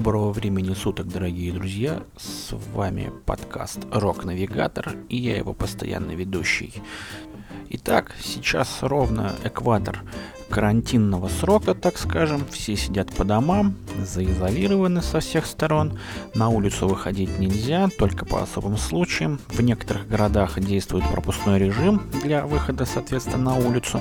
Доброго времени суток, дорогие друзья! С вами подкаст Рок Навигатор и я его постоянный ведущий. Итак, сейчас ровно экватор карантинного срока, так скажем. Все сидят по домам, заизолированы со всех сторон. На улицу выходить нельзя, только по особым случаям. В некоторых городах действует пропускной режим для выхода, соответственно, на улицу.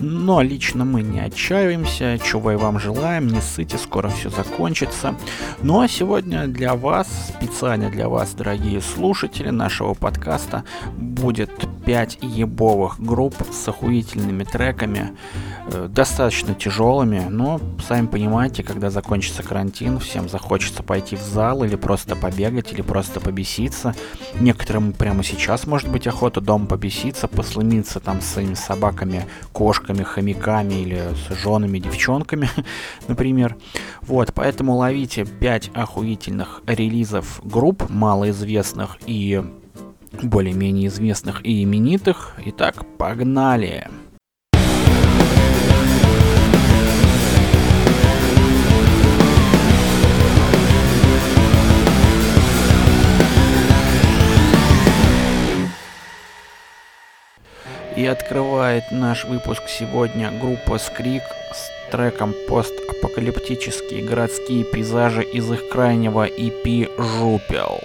Но лично мы не отчаиваемся, чего и вам желаем, не ссыте, скоро все закончится. Ну а сегодня для вас, специально для вас, дорогие слушатели нашего подкаста, будет 5 ебовых групп с охуительными треками, э, достаточно тяжелыми, но, сами понимаете, когда закончится карантин, всем захочется пойти в зал или просто побегать, или просто побеситься. Некоторым прямо сейчас может быть охота дома побеситься, послымиться там с своими собаками, кошками, хомяками или с женами, девчонками, например. Вот, поэтому ловите 5 охуительных релизов групп малоизвестных и более-менее известных и именитых. Итак, погнали! И открывает наш выпуск сегодня группа Скрик с треком постапокалиптические городские пейзажи из их крайнего EP «Жупел».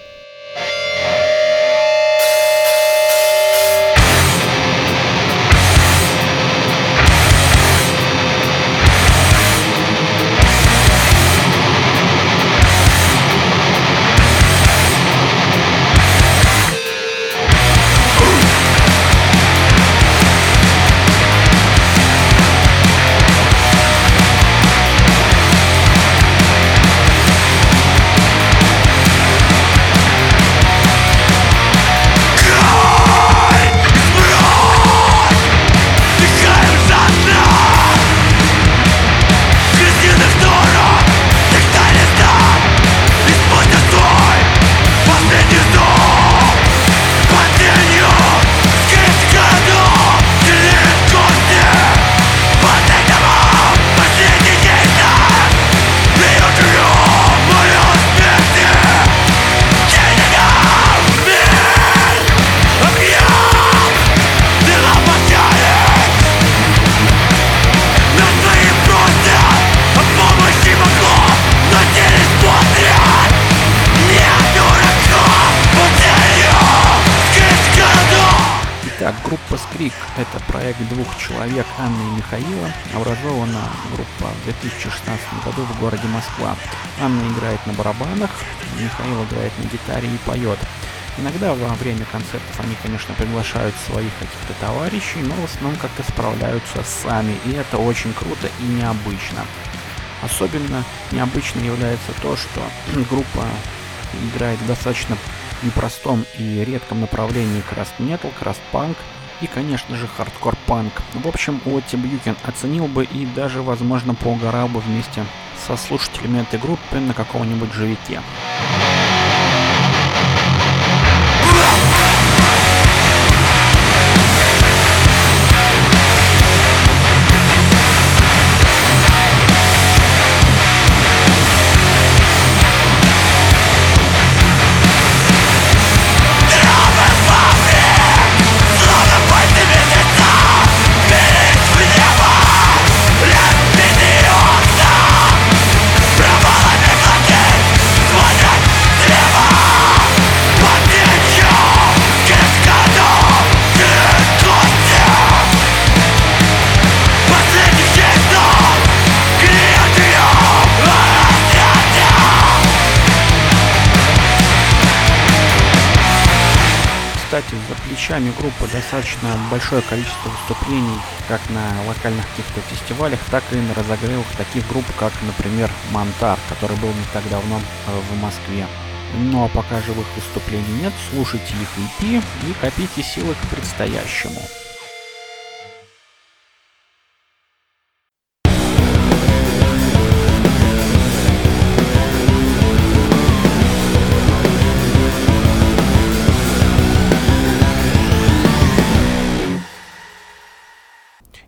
Это проект двух человек, Анны и Михаила. Образована группа в 2016 году в городе Москва. Анна играет на барабанах, Михаил играет на гитаре и поет. Иногда во время концертов они, конечно, приглашают своих каких-то товарищей, но в основном как-то справляются сами, и это очень круто и необычно. Особенно необычно является то, что группа играет в достаточно непростом и редком направлении краст метал, краст панк, и, конечно же, хардкор-панк. В общем, Уотти Бьюкен оценил бы и даже, возможно, поугарал бы вместе со слушателями этой группы на каком-нибудь живите. Кстати, за плечами группы достаточно большое количество выступлений как на локальных каких-то фестивалях, так и на разогревах таких групп, как, например, Монтар, который был не так давно э, в Москве. Ну а пока живых выступлений нет, слушайте их EP и копите силы к предстоящему.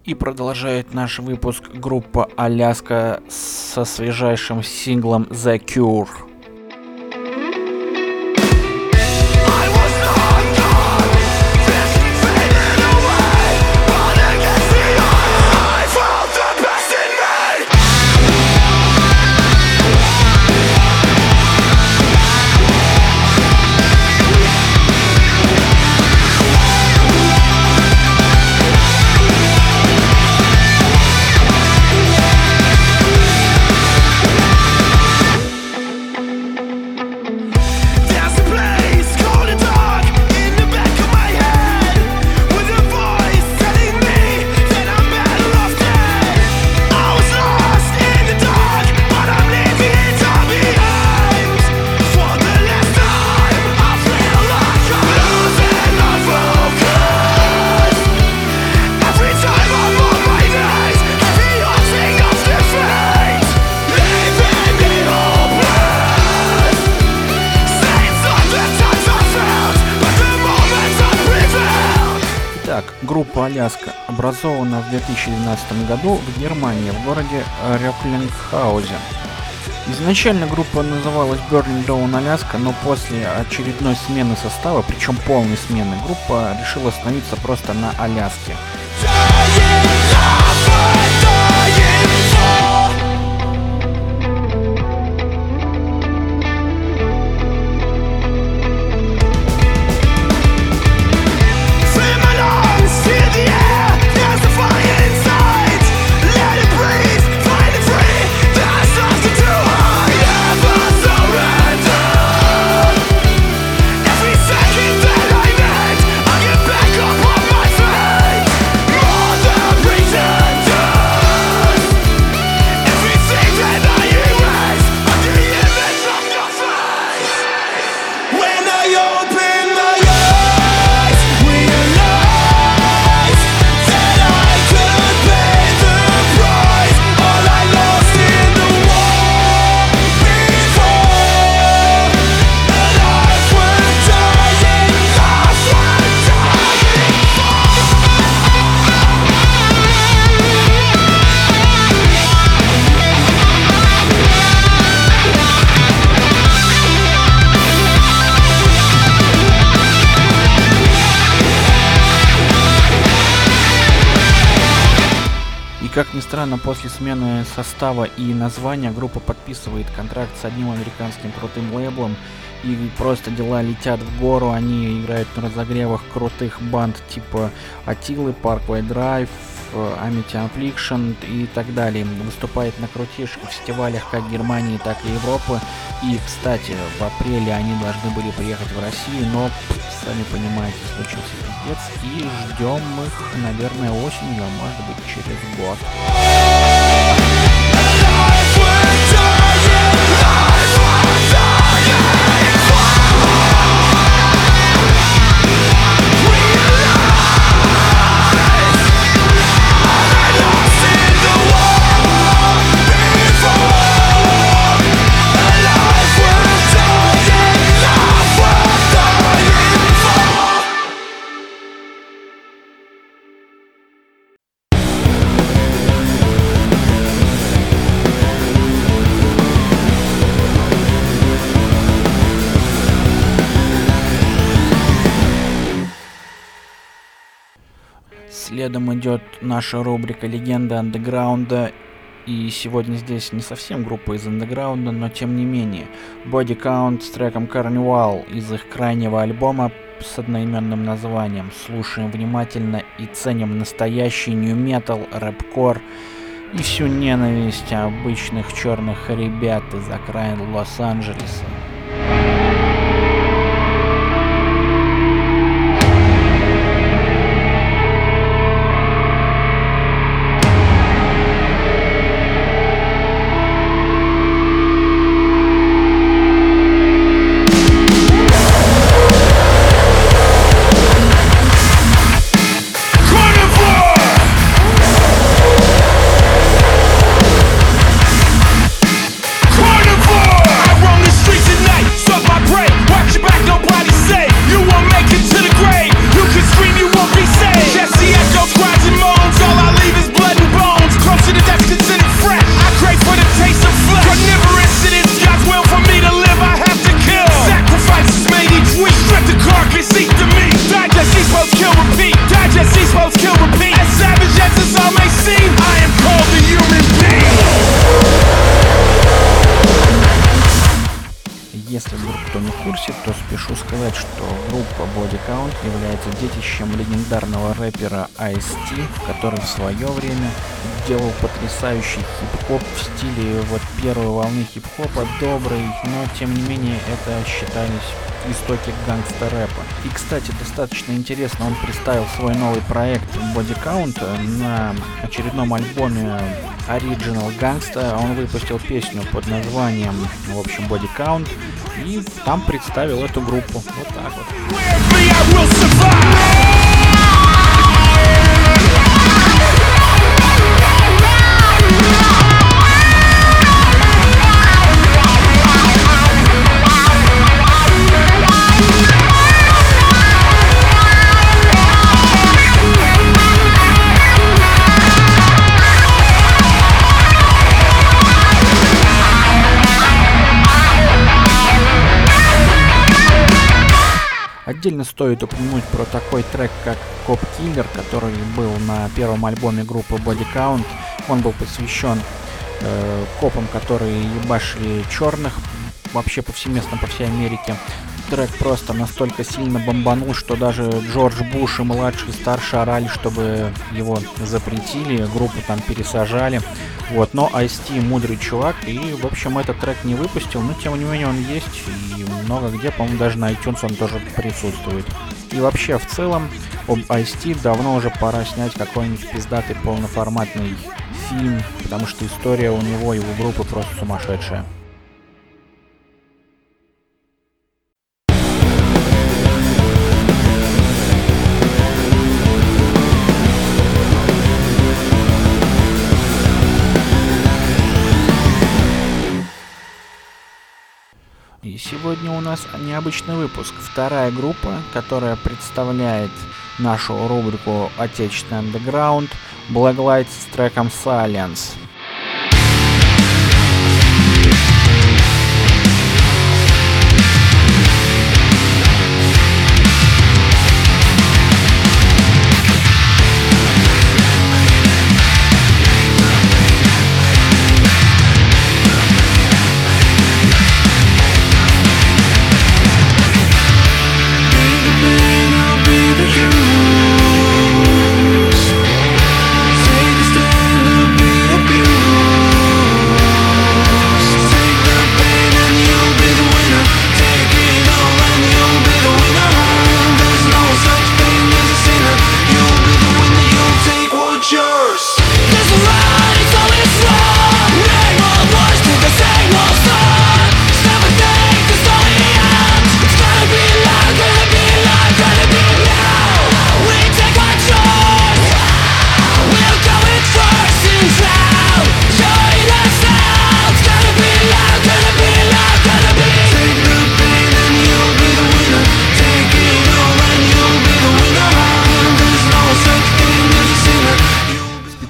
И продолжает наш выпуск группа Аляска со свежайшим синглом The Cure. «Аляска» образована в 2012 году в Германии, в городе Рёклингхаузе. Изначально группа называлась Burning Down Аляска, но после очередной смены состава, причем полной смены, группа решила остановиться просто на Аляске. Как ни странно, после смены состава и названия группа подписывает контракт с одним американским крутым лейблом, и просто дела летят в гору, они играют на разогревах крутых банд типа Атилы, Parkway Drive, Amity Affliction и так далее. Выступает на крутейших фестивалях как Германии, так и Европы. И, кстати, в апреле они должны были приехать в Россию, но, сами понимаете, случился пиздец. И ждем их, наверное, осенью, а может быть через год. Следом идет наша рубрика «Легенда андеграунда». И сегодня здесь не совсем группа из андеграунда, но тем не менее. Body Count с треком Carnival из их крайнего альбома с одноименным названием. Слушаем внимательно и ценим настоящий нью метал, рэпкор и всю ненависть обычных черных ребят из окраин Лос-Анджелеса. Кто не в курсе, то спешу сказать, что группа Body Count является детищем легендарного рэпера Ice-T, который в свое время делал потрясающий хип-хоп в стиле вот первой волны хип-хопа, добрый, но тем не менее это считались истоки гангста-рэпа. И, кстати, достаточно интересно, он представил свой новый проект Body Count на очередном альбоме Original Gangsta. Он выпустил песню под названием, в общем, Body Count, и там представил эту группу. Вот так вот. Отдельно стоит упомянуть про такой трек, как Cop Killer, который был на первом альбоме группы Body Count. Он был посвящен э, копам, которые ебашили черных вообще повсеместно по всей Америке. Трек просто настолько сильно бомбанул, что даже Джордж Буш и младший старший орали, чтобы его запретили, группу там пересажали. Вот, но Ice-T мудрый чувак, и, в общем, этот трек не выпустил, но, тем не менее, он есть, и много где, по-моему, даже на iTunes он тоже присутствует. И вообще, в целом, об Ice-T давно уже пора снять какой-нибудь пиздатый полноформатный фильм, потому что история у него и у группы просто сумасшедшая. Сегодня у нас необычный выпуск. Вторая группа, которая представляет нашу рубрику «Отечественный андеграунд» Blacklight с треком Silence.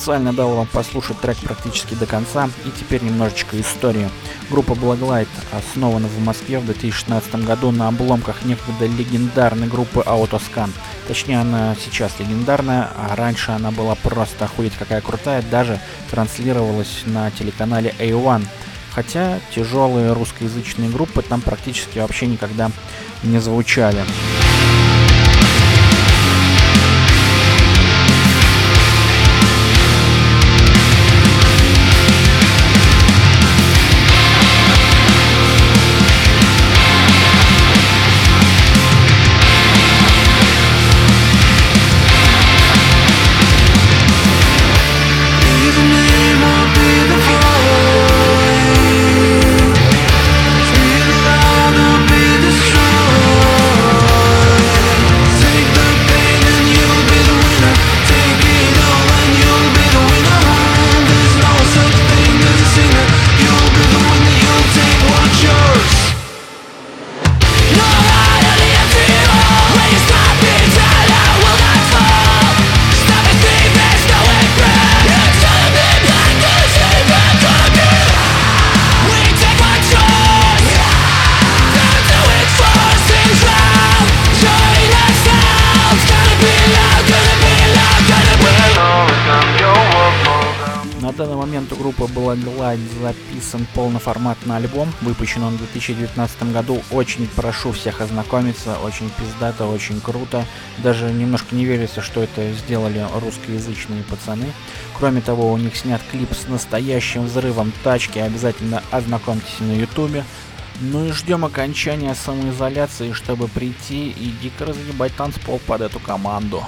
Специально дал вам послушать трек практически до конца. И теперь немножечко истории. Группа Blacklight основана в Москве в 2016 году на обломках некогда легендарной группы Autoscan. Точнее, она сейчас легендарная, а раньше она была просто охуеть какая крутая, даже транслировалась на телеканале A1. Хотя тяжелые русскоязычные группы там практически вообще никогда не звучали. Записан полноформатный альбом. Выпущен он в 2019 году. Очень прошу всех ознакомиться. Очень пиздато, очень круто. Даже немножко не верится, что это сделали русскоязычные пацаны. Кроме того, у них снят клип с настоящим взрывом тачки. Обязательно ознакомьтесь на ютубе. Ну и ждем окончания самоизоляции, чтобы прийти и дико разъебать танцпол под эту команду.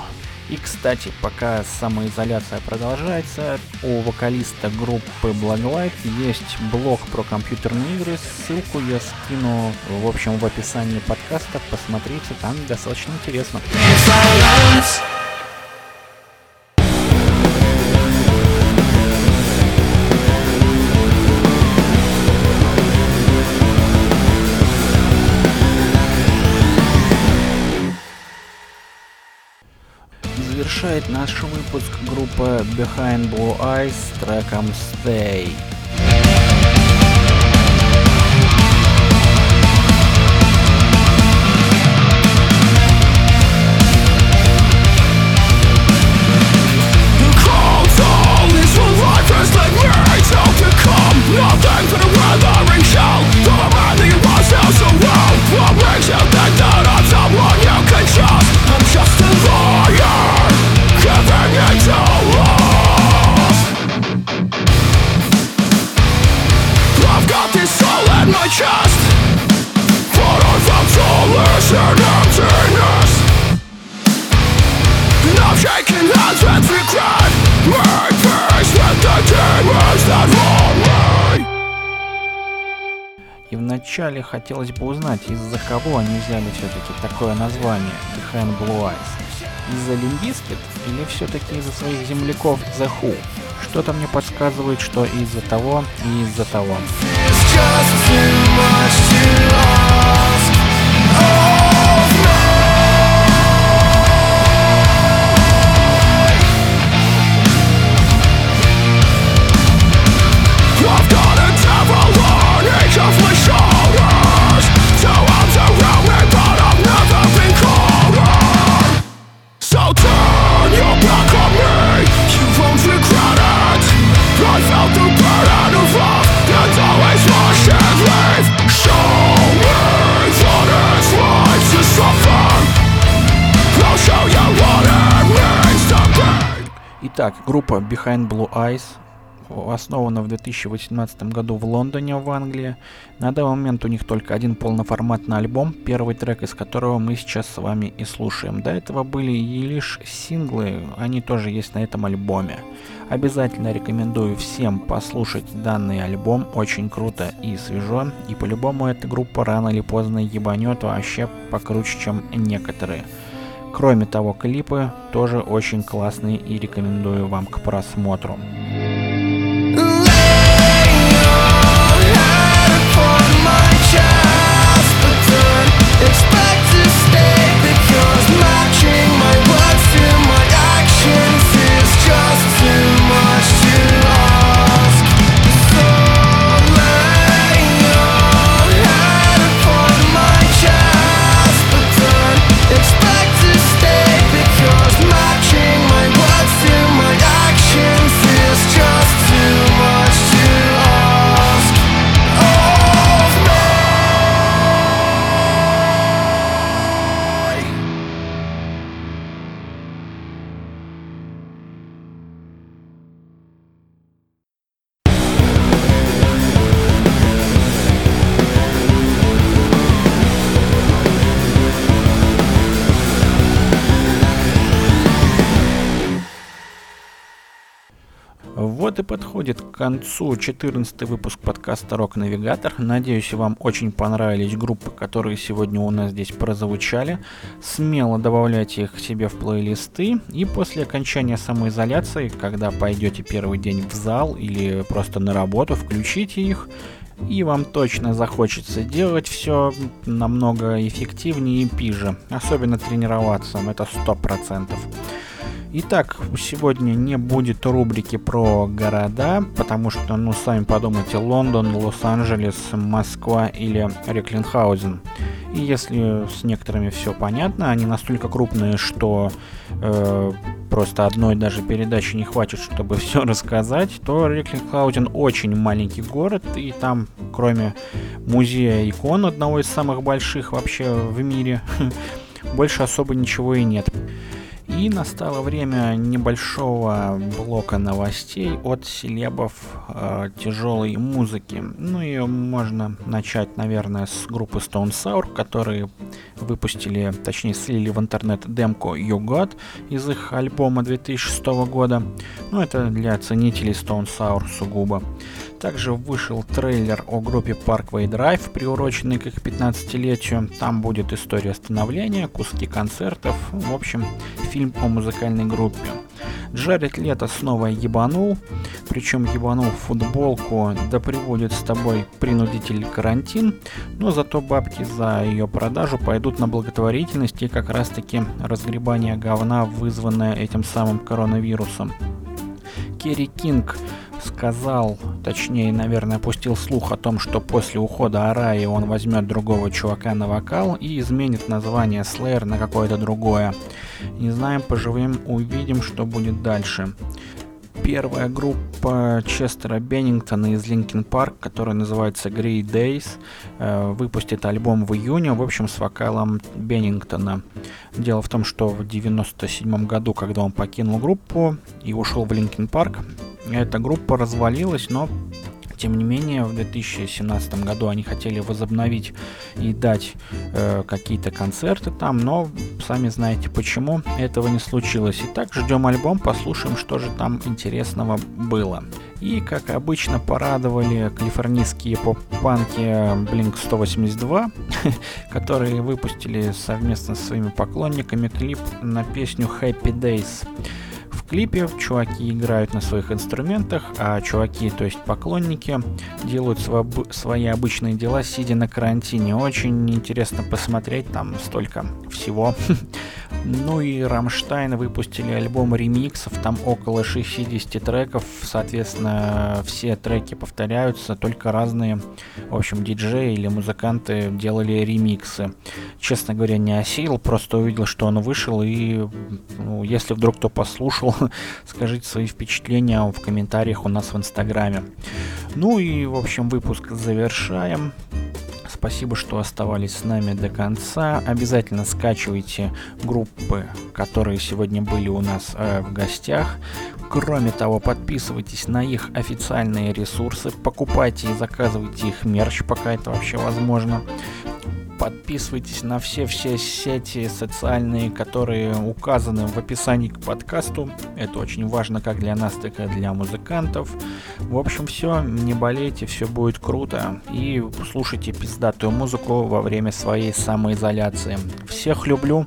И, кстати, пока самоизоляция продолжается, у вокалиста группы Blacklight есть блог про компьютерные игры. Ссылку я скину, в общем, в описании подкаста. Посмотрите, там достаточно интересно. Завершает наш выпуск группа Behind Blue Eyes с треком Stay. Hands with regret И вначале хотелось бы узнать, из-за кого они взяли все-таки такое название Behind Blue Eyes. Из-за Лимбискет или все-таки из-за своих земляков The Who? Что-то мне подсказывает, что из-за того и из-за того. I've Итак, группа Behind Blue Eyes основана в 2018 году в Лондоне, в Англии. На данный момент у них только один полноформатный альбом, первый трек из которого мы сейчас с вами и слушаем. До этого были и лишь синглы, они тоже есть на этом альбоме. Обязательно рекомендую всем послушать данный альбом, очень круто и свежо, и по-любому эта группа рано или поздно ебанет вообще покруче, чем некоторые. Кроме того, клипы тоже очень классные и рекомендую вам к просмотру. Вот и подходит к концу 14 выпуск подкаста Рок Навигатор. Надеюсь, вам очень понравились группы, которые сегодня у нас здесь прозвучали. Смело добавляйте их к себе в плейлисты. И после окончания самоизоляции, когда пойдете первый день в зал или просто на работу, включите их. И вам точно захочется делать все намного эффективнее и пиже. Особенно тренироваться, это сто процентов. Итак, сегодня не будет рубрики про города, потому что, ну, сами подумайте, Лондон, Лос-Анджелес, Москва или Реклинхаузен. И если с некоторыми все понятно, они настолько крупные, что э, просто одной даже передачи не хватит, чтобы все рассказать, то Реклинхаузен очень маленький город, и там, кроме музея икон, одного из самых больших вообще в мире, больше особо ничего и нет. И настало время небольшого блока новостей от селебов э, тяжелой музыки. Ну и можно начать, наверное, с группы Stone Sour, которые выпустили, точнее, слили в интернет демку You Got из их альбома 2006 года. Ну, это для ценителей Stone Sour сугубо. Также вышел трейлер о группе Parkway Drive, приуроченный к их 15-летию. Там будет история становления, куски концертов, в общем, фильм о музыкальной группе. Джаред Лето снова ебанул, причем ебанул футболку, да приводит с тобой принудитель карантин, но зато бабки за ее продажу пойдут на благотворительность и как раз таки разгребание говна, вызванное этим самым коронавирусом. Керри Кинг сказал, точнее, наверное, пустил слух о том, что после ухода Араи он возьмет другого чувака на вокал и изменит название Slayer на какое-то другое. Не знаем, поживем, увидим, что будет дальше. Первая группа Честера Беннингтона из Linkin Park, которая называется Grey Daze, э, выпустит альбом в июне, в общем, с вокалом Беннингтона. Дело в том, что в 97 году, когда он покинул группу и ушел в Linkin Park, эта группа развалилась, но тем не менее, в 2017 году они хотели возобновить и дать э, какие-то концерты там, но сами знаете почему этого не случилось. Итак, ждем альбом, послушаем, что же там интересного было. И, как обычно, порадовали калифорнийские поп-панки Blink 182, которые выпустили совместно со своими поклонниками клип на песню Happy Days клипе чуваки играют на своих инструментах, а чуваки, то есть поклонники, делают сво- свои обычные дела, сидя на карантине. Очень интересно посмотреть, там столько всего. Ну и Рамштайн выпустили альбом ремиксов, там около 60 треков, соответственно, все треки повторяются, только разные, в общем, диджеи или музыканты делали ремиксы. Честно говоря, не осилил, просто увидел, что он вышел, и ну, если вдруг кто послушал, скажите свои впечатления в комментариях у нас в Инстаграме. Ну и, в общем, выпуск завершаем. Спасибо, что оставались с нами до конца. Обязательно скачивайте группы, которые сегодня были у нас э, в гостях. Кроме того, подписывайтесь на их официальные ресурсы, покупайте и заказывайте их мерч, пока это вообще возможно подписывайтесь на все-все сети социальные, которые указаны в описании к подкасту. Это очень важно как для нас, так и для музыкантов. В общем, все, не болейте, все будет круто. И слушайте пиздатую музыку во время своей самоизоляции. Всех люблю.